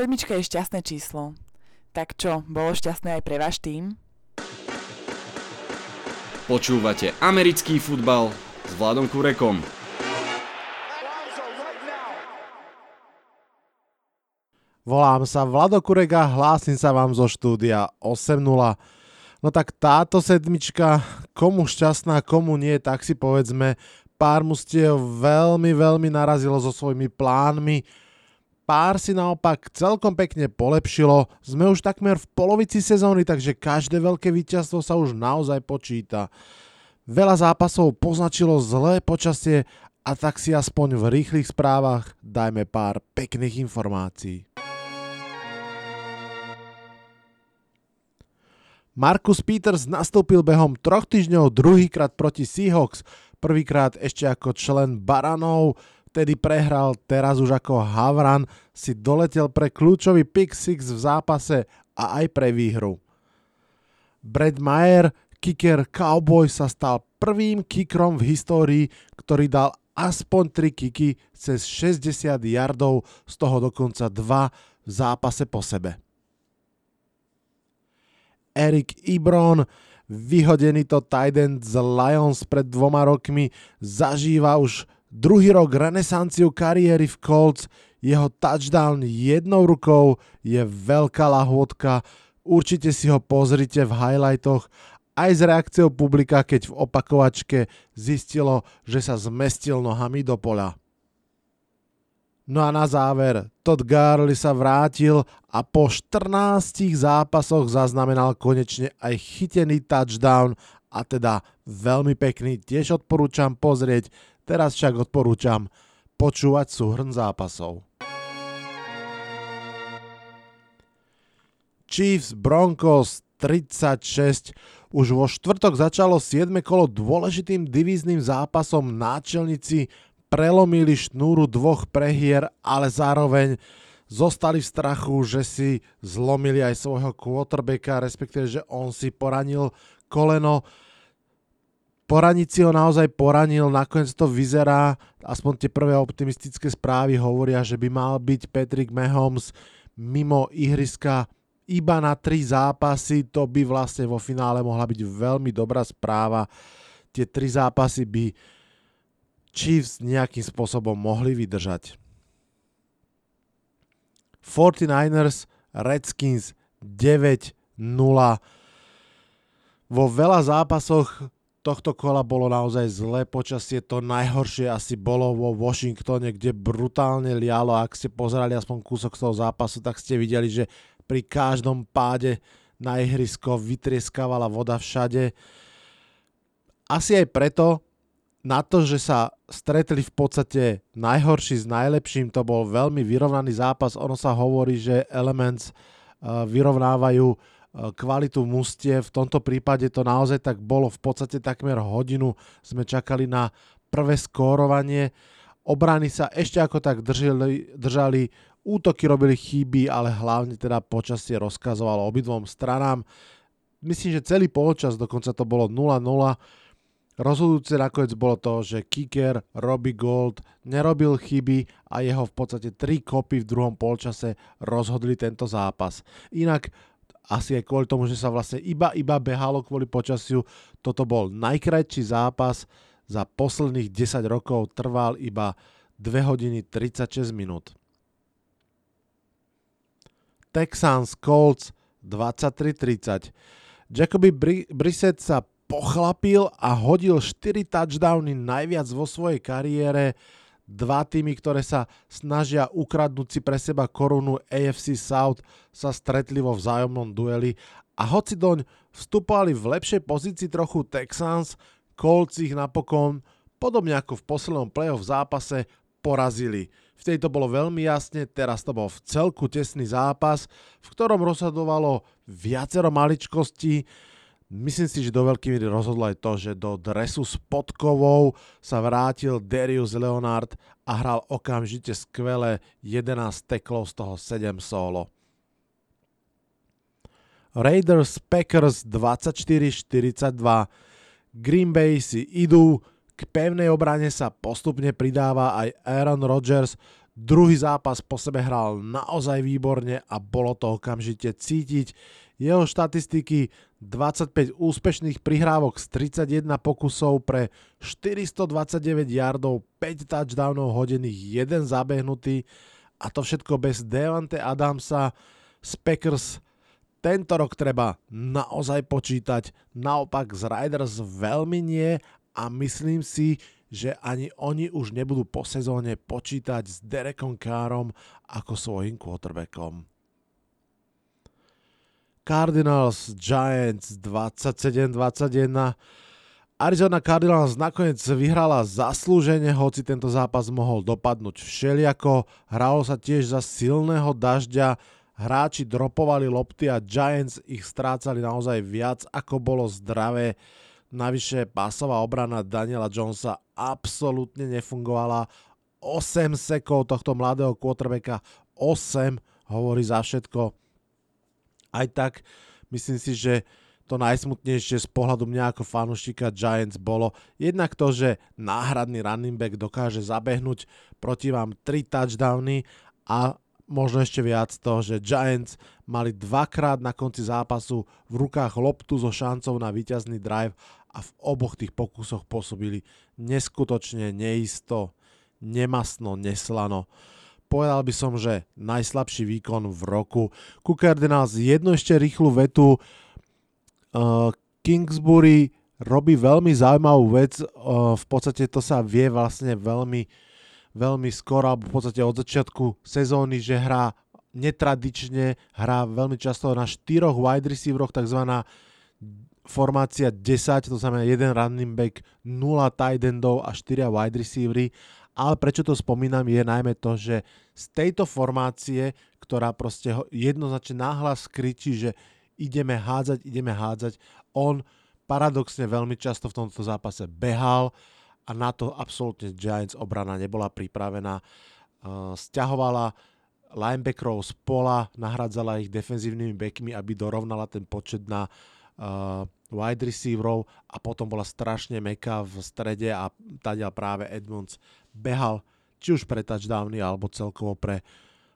Sedmička je šťastné číslo. Tak čo, bolo šťastné aj pre váš tým? Počúvate americký futbal s Vladom Kurekom. Volám sa Vlado Kurega, hlásim sa vám zo štúdia 8.0. No tak táto sedmička, komu šťastná, komu nie, tak si povedzme, pár mustiev veľmi, veľmi narazilo so svojimi plánmi, pár si naopak celkom pekne polepšilo. Sme už takmer v polovici sezóny, takže každé veľké víťazstvo sa už naozaj počíta. Veľa zápasov poznačilo zlé počasie a tak si aspoň v rýchlych správach dajme pár pekných informácií. Marcus Peters nastúpil behom troch týždňov druhýkrát proti Seahawks, prvýkrát ešte ako člen Baranov, vtedy prehral, teraz už ako Havran si doletel pre kľúčový pick six v zápase a aj pre výhru. Brad Mayer, kicker Cowboy sa stal prvým kikrom v histórii, ktorý dal aspoň 3 kiky cez 60 yardov, z toho dokonca 2 v zápase po sebe. Erik Ibron, vyhodený to tight end z Lions pred dvoma rokmi, zažíva už druhý rok renesanciu kariéry v Colts. Jeho touchdown jednou rukou je veľká lahôdka. Určite si ho pozrite v highlightoch aj s reakciou publika, keď v opakovačke zistilo, že sa zmestil nohami do poľa. No a na záver, Todd Garley sa vrátil a po 14 zápasoch zaznamenal konečne aj chytený touchdown a teda veľmi pekný, tiež odporúčam pozrieť, teraz však odporúčam počúvať súhrn zápasov. Chiefs Broncos 36 už vo štvrtok začalo 7. kolo dôležitým divíznym zápasom náčelníci prelomili šnúru dvoch prehier, ale zároveň zostali v strachu, že si zlomili aj svojho quarterbacka, respektíve, že on si poranil koleno. Poraniť si ho naozaj poranil, nakoniec to vyzerá, aspoň tie prvé optimistické správy hovoria, že by mal byť Patrick Mahomes mimo ihriska iba na tri zápasy, to by vlastne vo finále mohla byť veľmi dobrá správa. Tie tri zápasy by Chiefs nejakým spôsobom mohli vydržať. 49ers, Redskins 9-0. Vo veľa zápasoch tohto kola bolo naozaj zlé počasie. To najhoršie asi bolo vo Washingtone, kde brutálne lialo. Ak ste pozerali aspoň kúsok z toho zápasu, tak ste videli, že pri každom páde na ihrisko vytrieskávala voda všade. Asi aj preto, na to, že sa stretli v podstate najhorší s najlepším, to bol veľmi vyrovnaný zápas. Ono sa hovorí, že Elements eh, vyrovnávajú kvalitu mustie. V tomto prípade to naozaj tak bolo. V podstate takmer hodinu sme čakali na prvé skórovanie. Obrany sa ešte ako tak držali, držali útoky robili chyby, ale hlavne teda počasie rozkazovalo obidvom stranám. Myslím, že celý polčas dokonca to bolo 0-0 Rozhodujúce nakoniec bolo to, že kicker Robbie Gold nerobil chyby a jeho v podstate tri kopy v druhom polčase rozhodli tento zápas. Inak asi aj kvôli tomu, že sa vlastne iba, iba behalo kvôli počasiu, toto bol najkrajší zápas za posledných 10 rokov, trval iba 2 hodiny 36 minút. Texans Colts 23-30. Jacoby Brissett sa pochlapil a hodil 4 touchdowny najviac vo svojej kariére. Dva týmy, ktoré sa snažia ukradnúť si pre seba korunu AFC South, sa stretli vo vzájomnom dueli a hoci doň vstupovali v lepšej pozícii trochu Texans, Colts ich napokon, podobne ako v poslednom playoff zápase, porazili. Vtedy to bolo veľmi jasne, teraz to bol v celku tesný zápas, v ktorom rozhodovalo viacero maličkostí, Myslím si, že do veľkej miery rozhodlo aj to, že do dresu s podkovou sa vrátil Darius Leonard a hral okamžite skvelé 11 teklov, z toho 7 solo. Raiders Packers 24-42. Green Bay si idú, k pevnej obrane sa postupne pridáva aj Aaron Rodgers, Druhý zápas po sebe hral naozaj výborne a bolo to okamžite cítiť. Jeho štatistiky 25 úspešných prihrávok z 31 pokusov pre 429 yardov, 5 touchdownov hodených, 1 zabehnutý a to všetko bez Devante Adamsa z Packers. Tento rok treba naozaj počítať, naopak z Riders veľmi nie a myslím si, že ani oni už nebudú po sezóne počítať s Derekom Carrom ako svojim quarterbackom. Cardinals Giants 27-21. Arizona Cardinals nakoniec vyhrala zaslúžene, hoci tento zápas mohol dopadnúť všeliako. Hralo sa tiež za silného dažďa, hráči dropovali lopty a Giants ich strácali naozaj viac ako bolo zdravé. Navyše pásová obrana Daniela Jonesa absolútne nefungovala. 8 sekov tohto mladého quarterbacka, 8 hovorí za všetko aj tak myslím si, že to najsmutnejšie z pohľadu mňa ako fanúšika Giants bolo jednak to, že náhradný running back dokáže zabehnúť proti vám 3 touchdowny a možno ešte viac to, že Giants mali dvakrát na konci zápasu v rukách loptu so šancou na víťazný drive a v oboch tých pokusoch pôsobili neskutočne neisto, nemasno, neslano povedal by som, že najslabší výkon v roku. Ku Cardinals jednu ešte rýchlu vetu. Uh, Kingsbury robí veľmi zaujímavú vec. Uh, v podstate to sa vie vlastne veľmi, veľmi skoro, alebo v podstate od začiatku sezóny, že hrá netradične, hrá veľmi často na štyroch wide receiveroch, tzv. formácia 10, to znamená jeden running back, 0 tight endov a 4 wide receivery ale prečo to spomínam je najmä to, že z tejto formácie, ktorá proste jednoznačne náhlas kričí, že ideme hádzať, ideme hádzať, on paradoxne veľmi často v tomto zápase behal a na to absolútne Giants obrana nebola pripravená. Uh, stiahovala linebackerov z pola, nahradzala ich defenzívnymi backmi, aby dorovnala ten počet na wide receiverov a potom bola strašne meká v strede a tadia práve Edmunds behal či už pre touchdowny alebo celkovo pre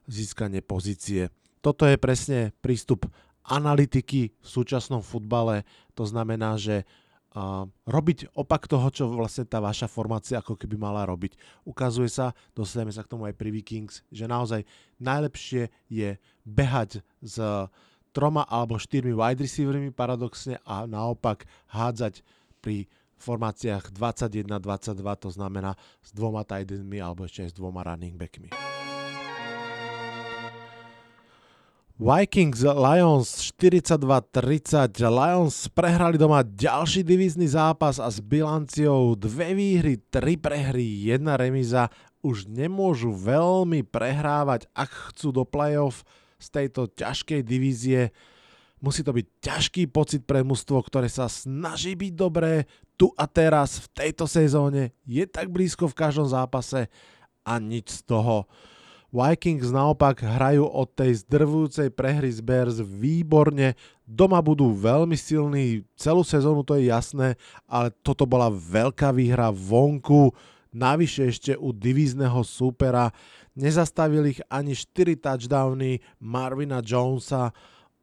získanie pozície. Toto je presne prístup analytiky v súčasnom futbale. To znamená, že uh, robiť opak toho, čo vlastne tá vaša formácia ako keby mala robiť. Ukazuje sa, dostaneme sa k tomu aj pri Vikings, že naozaj najlepšie je behať s troma alebo štyrmi wide receivermi paradoxne a naopak hádzať pri formáciách 21-22, to znamená s dvoma tight alebo ešte aj s dvoma running backmi. Vikings Lions 42-30. Lions prehrali doma ďalší divízny zápas a s bilanciou dve výhry, tri prehry, jedna remiza už nemôžu veľmi prehrávať, ak chcú do playoff z tejto ťažkej divízie. Musí to byť ťažký pocit pre mužstvo, ktoré sa snaží byť dobré tu a teraz v tejto sezóne, je tak blízko v každom zápase a nič z toho. Vikings naopak hrajú od tej zdrvujúcej prehry z Bears výborne, doma budú veľmi silní, celú sezónu to je jasné, ale toto bola veľká výhra vonku, navyše ešte u divízneho súpera, nezastavili ich ani 4 touchdowny Marvina Jonesa,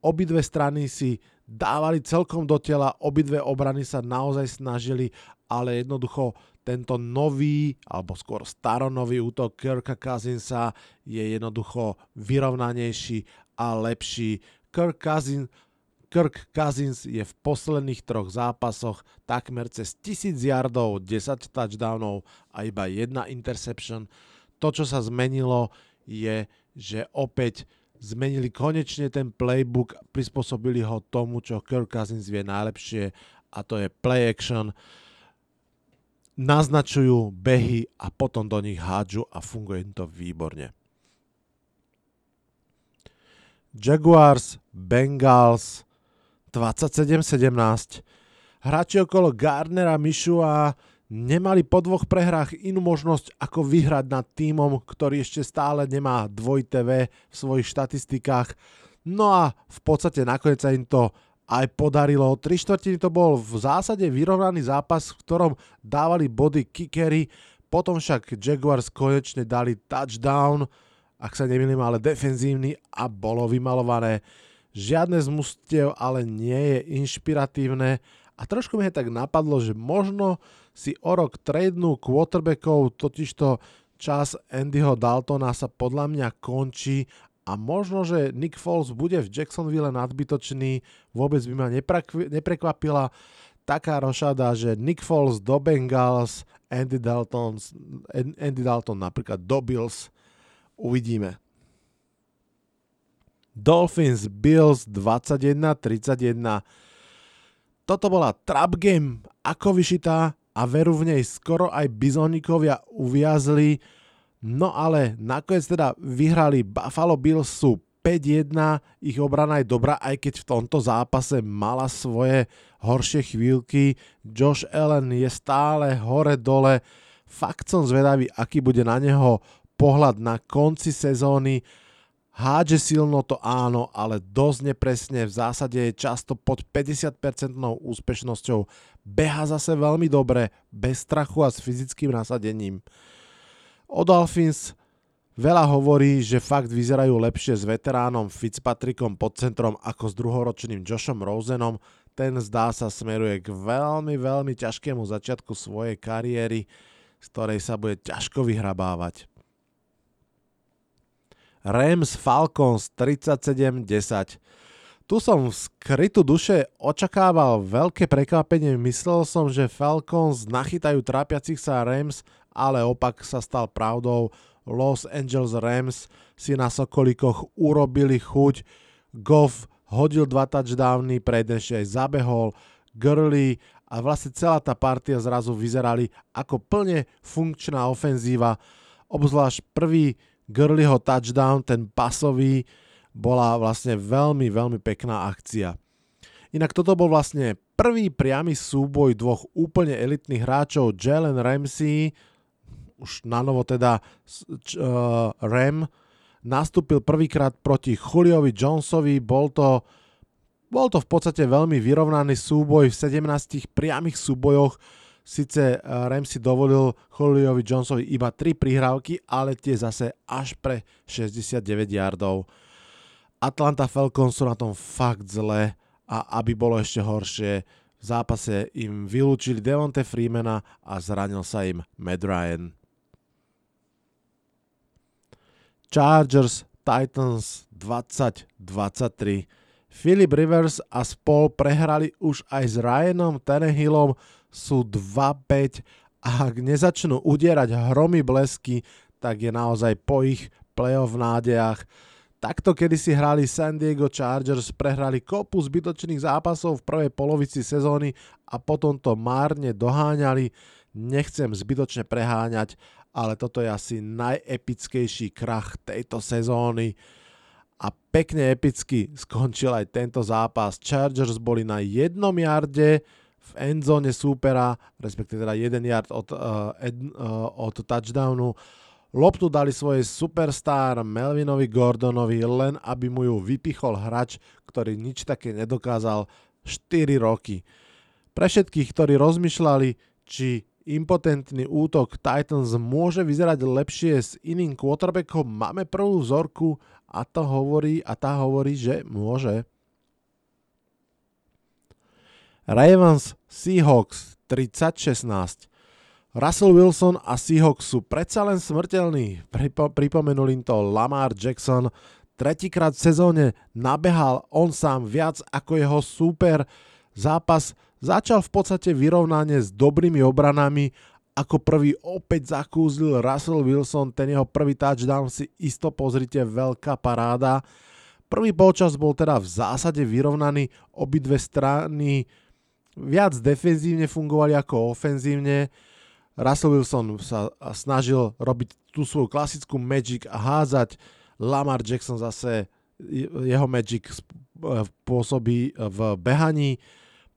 obidve strany si dávali celkom do tela, obidve obrany sa naozaj snažili, ale jednoducho tento nový, alebo skôr staronový útok Kirka Cousinsa je jednoducho vyrovnanejší a lepší. Kirk Cousins, Kirk Cousins je v posledných troch zápasoch takmer cez 1000 yardov, 10 touchdownov a iba jedna interception. To, čo sa zmenilo, je, že opäť zmenili konečne ten playbook, prispôsobili ho tomu, čo Kirk Cousins vie najlepšie a to je play action. Naznačujú behy a potom do nich hádžu a funguje to výborne. Jaguars, Bengals 27-17. Hráči okolo Gardnera, Mišu a nemali po dvoch prehrách inú možnosť ako vyhrať nad týmom, ktorý ešte stále nemá dvojité V v svojich štatistikách. No a v podstate nakoniec sa im to aj podarilo. Tri štvrtiny to bol v zásade vyrovnaný zápas, v ktorom dávali body kickery. Potom však Jaguars konečne dali touchdown, ak sa nemýlim, ale defenzívny a bolo vymalované. Žiadne z mustiev ale nie je inšpiratívne a trošku mi tak napadlo, že možno si o rok tradenú quarterbackov, totižto čas Andyho Daltona sa podľa mňa končí a možno, že Nick Foles bude v Jacksonville nadbytočný, vôbec by ma neprekvapila taká rošada, že Nick Foles do Bengals, Andy Dalton, Andy Dalton napríklad do Bills, uvidíme. Dolphins Bills 21-31. Toto bola trap game ako vyšitá a veru v nej skoro aj bizonikovia uviazli. No ale nakoniec teda vyhrali Buffalo Bills sú 5-1, ich obrana je dobrá, aj keď v tomto zápase mala svoje horšie chvíľky. Josh Allen je stále hore-dole. Fakt som zvedavý, aký bude na neho pohľad na konci sezóny. Hádže silno to áno, ale dosť nepresne, v zásade je často pod 50% úspešnosťou. Beha zase veľmi dobre, bez strachu a s fyzickým nasadením. O Dolphins veľa hovorí, že fakt vyzerajú lepšie s veteránom Fitzpatrickom pod centrom ako s druhoročným Joshom Rosenom. Ten zdá sa smeruje k veľmi, veľmi ťažkému začiatku svojej kariéry, z ktorej sa bude ťažko vyhrabávať. Rams Falcons 37-10. Tu som v skrytu duše očakával veľké prekvapenie. Myslel som, že Falcons nachytajú trápiacich sa Rams, ale opak sa stal pravdou. Los Angeles Rams si na Sokolikoch urobili chuť. Goff hodil dva touchdowny, pre jeden aj zabehol. Gurley a vlastne celá tá partia zrazu vyzerali ako plne funkčná ofenzíva. Obzvlášť prvý Gurleyho touchdown, ten pasový, bola vlastne veľmi, veľmi pekná akcia. Inak toto bol vlastne prvý priamy súboj dvoch úplne elitných hráčov, Jalen Ramsey, už na novo teda uh, Ram, nastúpil prvýkrát proti Juliovi Jonesovi, bol to, bol to v podstate veľmi vyrovnaný súboj v 17 priamých súbojoch, Sice eh, Ramsey dovolil Juliovi Jonesovi iba 3 prihrávky, ale tie zase až pre 69 yardov. Atlanta Falcons sú na tom fakt zle a aby bolo ešte horšie, v zápase im vylúčili Devonte Freemana a zranil sa im Matt Ryan. Chargers Titans 20-23. Philip Rivers a spol prehrali už aj s Ryanom Tannehillom sú 2-5 a ak nezačnú udierať hromy blesky, tak je naozaj po ich playoff nádejach. Takto kedy si hrali San Diego Chargers, prehrali kopu zbytočných zápasov v prvej polovici sezóny a potom to márne doháňali. Nechcem zbytočne preháňať, ale toto je asi najepickejší krach tejto sezóny a pekne epicky skončil aj tento zápas. Chargers boli na jednom jarde, v endzone súpera, respektíve teda jeden yard od, uh, ed, uh, od touchdownu. Loptu dali svojej superstar Melvinovi Gordonovi, len aby mu ju vypichol hráč, ktorý nič také nedokázal 4 roky. Pre všetkých, ktorí rozmýšľali, či impotentný útok Titans môže vyzerať lepšie s iným quarterbackom, máme prvú vzorku a to hovorí, a tá hovorí, že môže. Ravens Seahawks 30-16. Russell Wilson a Seahawks sú predsa len smrteľní. Pripo- pripomenul im to Lamar Jackson. Tretíkrát v sezóne nabehal on sám viac ako jeho súper. Zápas začal v podstate vyrovnanie s dobrými obranami. Ako prvý opäť zakúzlil Russell Wilson, ten jeho prvý touchdown si isto pozrite, veľká paráda. Prvý polčas bol teda v zásade vyrovnaný, obidve strany viac defenzívne fungovali ako ofenzívne. Russell Wilson sa snažil robiť tú svoju klasickú magic a házať. Lamar Jackson zase jeho magic pôsobí v behaní.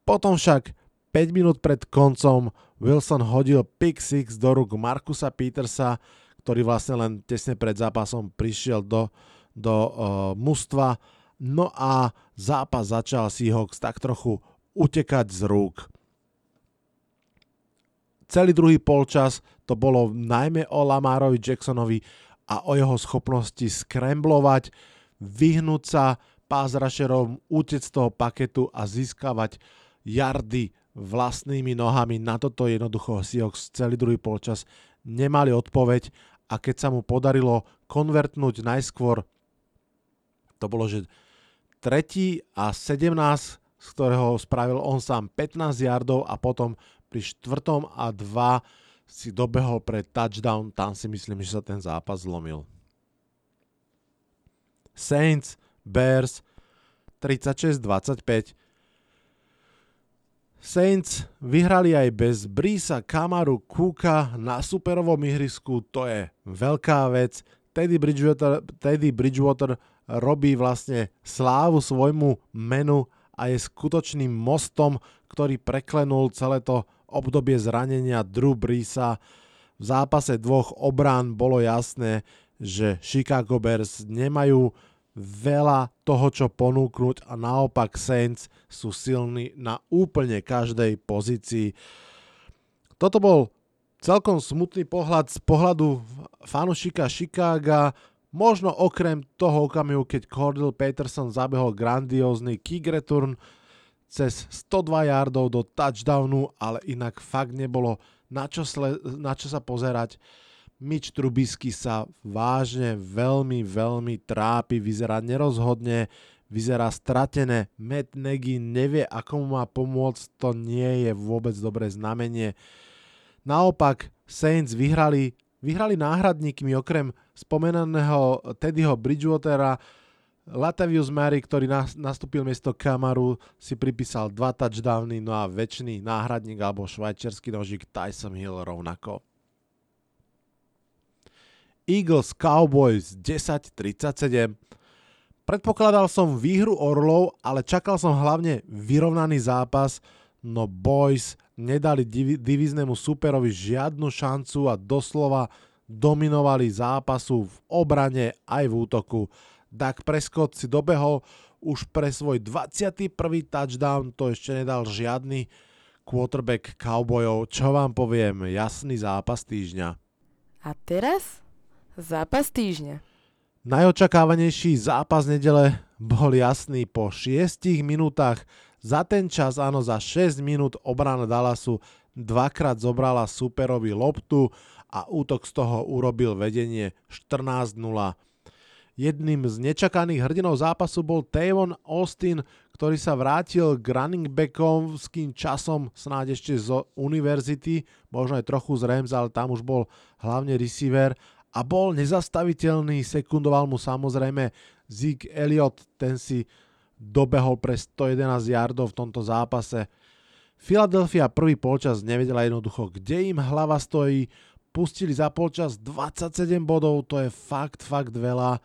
Potom však 5 minút pred koncom Wilson hodil pick six do rúk Markusa Petersa, ktorý vlastne len tesne pred zápasom prišiel do, do uh, mužstva. No a zápas začal Seahawks tak trochu utekať z rúk. Celý druhý polčas to bolo najmä o Lamarovi Jacksonovi a o jeho schopnosti skremblovať, vyhnúť sa pás rusherom, utec z toho paketu a získavať jardy vlastnými nohami. Na toto jednoducho Seahawks celý druhý polčas nemali odpoveď a keď sa mu podarilo konvertnúť najskôr, to bolo, že tretí a 17, z ktorého spravil on sám 15 yardov a potom pri štvrtom a 2 si dobehol pre touchdown, tam si myslím, že sa ten zápas zlomil. Saints, Bears 36-25. Saints vyhrali aj bez Brisa, Kamaru, Kuka na superovom ihrisku, to je veľká vec. Teddy Bridgewater, Teddy Bridgewater robí vlastne slávu svojmu menu a je skutočným mostom, ktorý preklenul celé to obdobie zranenia Drew Brisa. V zápase dvoch obrán bolo jasné, že Chicago Bears nemajú veľa toho, čo ponúknuť a naopak Saints sú silní na úplne každej pozícii. Toto bol celkom smutný pohľad z pohľadu fanušika Chicaga, možno okrem toho okamihu, keď Cordell Peterson zabehol grandiózny kick return cez 102 yardov do touchdownu, ale inak fakt nebolo na čo, sle- na čo sa pozerať. Mitch Trubisky sa vážne veľmi, veľmi trápi, vyzerá nerozhodne, vyzerá stratené. Matt Nagy nevie, ako mu má pomôcť, to nie je vôbec dobré znamenie. Naopak, Saints vyhrali, vyhrali náhradníkmi okrem spomenaného Teddyho Bridgewatera, Latavius Murray, ktorý nastúpil miesto Kamaru, si pripísal dva touchdowny, no a väčší náhradník alebo švajčiarsky nožík Tyson Hill rovnako. Eagles Cowboys 10-37. Predpokladal som výhru Orlov, ale čakal som hlavne vyrovnaný zápas, no Boys nedali div- divíznemu superovi žiadnu šancu a doslova dominovali zápasu v obrane aj v útoku. Dak Prescott si dobehol už pre svoj 21. touchdown, to ešte nedal žiadny quarterback Cowboyov. Čo vám poviem, jasný zápas týždňa. A teraz Zápas týždňa. Najočakávanejší zápas nedele bol jasný po 6 minútach. Za ten čas, áno, za 6 minút obrana Dallasu dvakrát zobrala superovi loptu a útok z toho urobil vedenie 14-0. Jedným z nečakaných hrdinov zápasu bol Tavon Austin, ktorý sa vrátil k running backovským časom snáď ešte z univerzity, možno aj trochu z Rams, ale tam už bol hlavne receiver a bol nezastaviteľný, sekundoval mu samozrejme Zeke Elliott, ten si dobehol pre 111 yardov v tomto zápase. Philadelphia prvý polčas nevedela jednoducho, kde im hlava stojí, pustili za polčas 27 bodov, to je fakt, fakt veľa,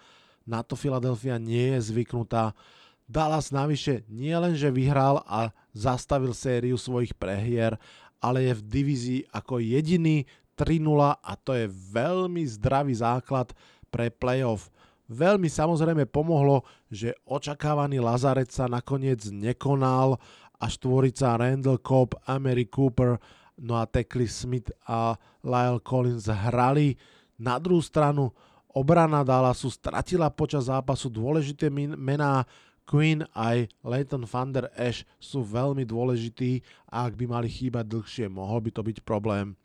na to Philadelphia nie je zvyknutá. Dallas navyše nie len, vyhral a zastavil sériu svojich prehier, ale je v divízii ako jediný 3-0 a to je veľmi zdravý základ pre playoff. Veľmi samozrejme pomohlo, že očakávaný Lazarec sa nakoniec nekonal a štvorica Randall Cobb, Emery Cooper, no a Tekli Smith a Lyle Collins hrali. Na druhú stranu obrana Dallasu stratila počas zápasu dôležité mená Queen aj Leighton Van Der Esch sú veľmi dôležití a ak by mali chýbať dlhšie, mohol by to byť problém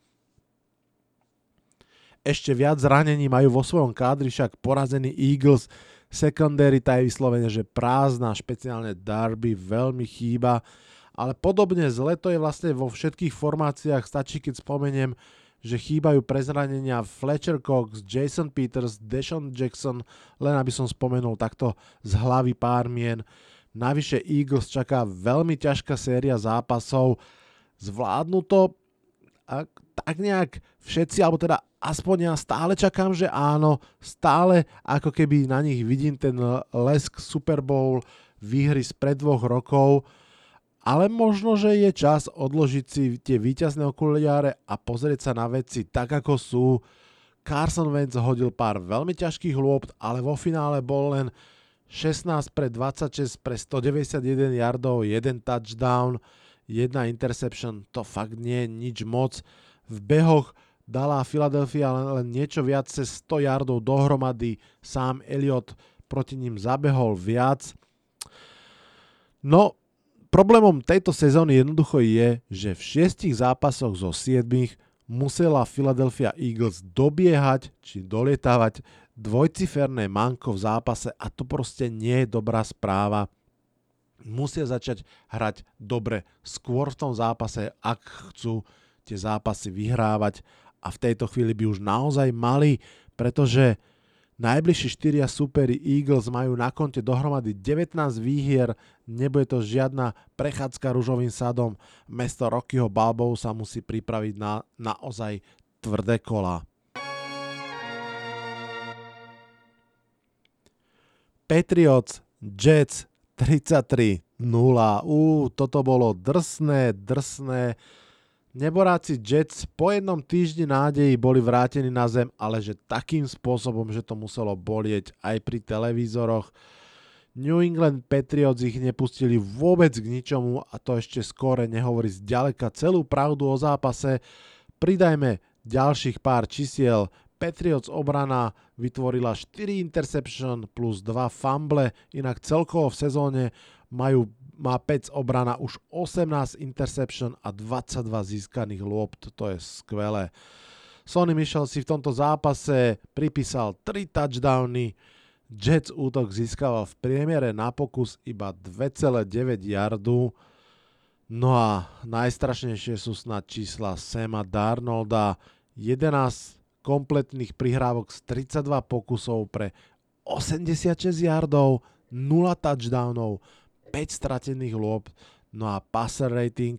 ešte viac zranení majú vo svojom kádri, však porazený Eagles, secondary tá je vyslovene, že prázdna, špeciálne Darby veľmi chýba, ale podobne zle to je vlastne vo všetkých formáciách, stačí keď spomeniem, že chýbajú prezranenia Fletcher Cox, Jason Peters, Deshaun Jackson, len aby som spomenul takto z hlavy pár mien. Navyše Eagles čaká veľmi ťažká séria zápasov, zvládnu to? A tak nejak všetci, alebo teda aspoň ja stále čakám, že áno, stále ako keby na nich vidím ten lesk Super Bowl výhry z pred dvoch rokov, ale možno, že je čas odložiť si tie víťazné okuliare a pozrieť sa na veci tak, ako sú. Carson Wentz hodil pár veľmi ťažkých lôpt, ale vo finále bol len 16 pre 26 pre 191 yardov, jeden touchdown, jedna interception, to fakt nie je nič moc. V behoch dala Philadelphia len, len niečo viac cez 100 yardov dohromady, sám Elliot proti ním zabehol viac. No, problémom tejto sezóny jednoducho je, že v šiestich zápasoch zo 7 musela Philadelphia Eagles dobiehať či dolietávať dvojciferné manko v zápase a to proste nie je dobrá správa. Musia začať hrať dobre skôr v tom zápase, ak chcú tie zápasy vyhrávať a v tejto chvíli by už naozaj mali, pretože najbližší štyria superi Eagles majú na konte dohromady 19 výhier, nebude to žiadna prechádzka ružovým sadom, mesto Rockyho Balbov sa musí pripraviť na naozaj tvrdé kola. Patriots, Jets, 33 0. Ú, toto bolo drsné, drsné. Neboráci Jets po jednom týždni nádeji boli vrátení na zem, ale že takým spôsobom, že to muselo bolieť aj pri televízoroch. New England Patriots ich nepustili vôbec k ničomu a to ešte skore nehovorí zďaleka celú pravdu o zápase. Pridajme ďalších pár čísiel. Patriots obrana vytvorila 4 interception plus 2 fumble, inak celkovo v sezóne majú, má 5 obrana už 18 interception a 22 získaných lopt, to je skvelé. Sonny Michel si v tomto zápase pripísal 3 touchdowny, Jets útok získaval v priemere na pokus iba 2,9 yardu, no a najstrašnejšie sú snad čísla Sema Darnolda, 11 kompletných prihrávok z 32 pokusov pre 86 yardov, 0 touchdownov, 5 stratených lôb, no a passer rating,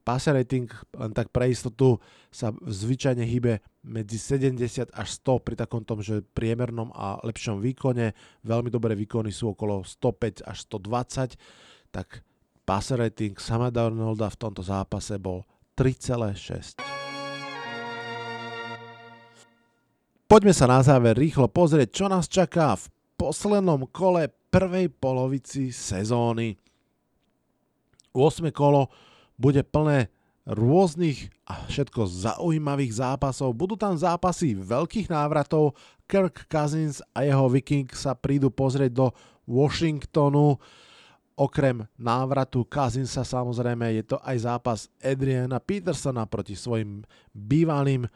passer rating len tak pre istotu sa zvyčajne hýbe medzi 70 až 100 pri takom tom, že priemernom a lepšom výkone. Veľmi dobré výkony sú okolo 105 až 120, tak passer rating Sama Darnolda v tomto zápase bol 3,6. Poďme sa na záver rýchlo pozrieť, čo nás čaká v poslednom kole prvej polovici sezóny. 8. kolo bude plné rôznych a všetko zaujímavých zápasov. Budú tam zápasy veľkých návratov. Kirk Cousins a jeho Viking sa prídu pozrieť do Washingtonu. Okrem návratu Cousinsa samozrejme je to aj zápas Adriana Petersona proti svojim bývalým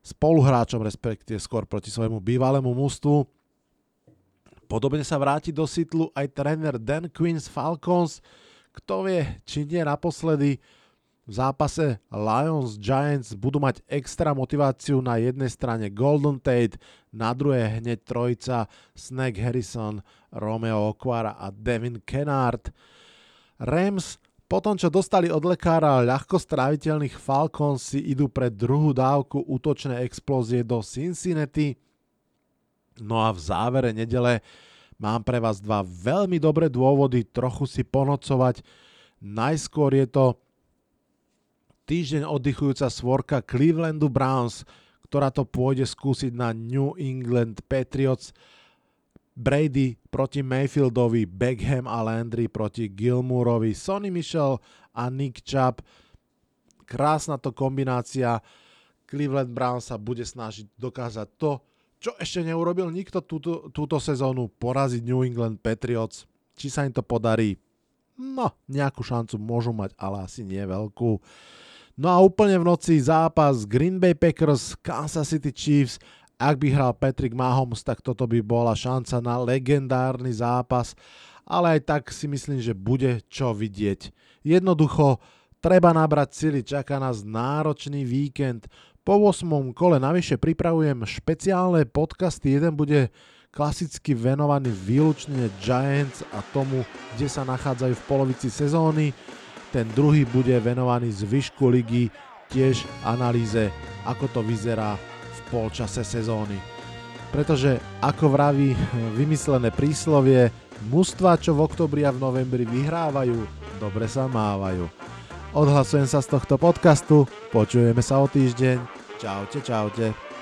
spoluhráčom, respektíve skôr proti svojmu bývalému mústvu. Podobne sa vráti do Sitlu aj tréner Dan Quinn z Falcons. Kto vie, či nie naposledy v zápase Lions Giants budú mať extra motiváciu na jednej strane Golden Tate, na druhej hneď trojica Snag Harrison, Romeo Okwara a Devin Kennard. Rams po tom, čo dostali od lekára ľahko stráviteľných Falcons, si idú pre druhú dávku útočnej explózie do Cincinnati. No a v závere nedele mám pre vás dva veľmi dobré dôvody trochu si ponocovať. Najskôr je to týždeň oddychujúca svorka Clevelandu Browns, ktorá to pôjde skúsiť na New England Patriots. Brady proti Mayfieldovi, Beckham a Landry proti Gilmourovi, Sonny Michel a Nick Chubb. Krásna to kombinácia. Cleveland Browns sa bude snažiť dokázať to, čo ešte neurobil nikto túto, túto sezónu, poraziť New England Patriots. Či sa im to podarí? No, nejakú šancu môžu mať, ale asi nie veľkú. No a úplne v noci zápas Green Bay Packers, Kansas City Chiefs ak by hral Patrick Mahomes, tak toto by bola šanca na legendárny zápas, ale aj tak si myslím, že bude čo vidieť. Jednoducho, treba nabrať sily, čaká nás náročný víkend. Po 8. kole navyše pripravujem špeciálne podcasty, jeden bude klasicky venovaný výlučne Giants a tomu, kde sa nachádzajú v polovici sezóny. Ten druhý bude venovaný zvyšku ligy, tiež analýze, ako to vyzerá polčase sezóny. Pretože, ako vraví vymyslené príslovie, mužstva, čo v oktobri a v novembri vyhrávajú, dobre sa mávajú. Odhlasujem sa z tohto podcastu, počujeme sa o týždeň. Čaute, čaute.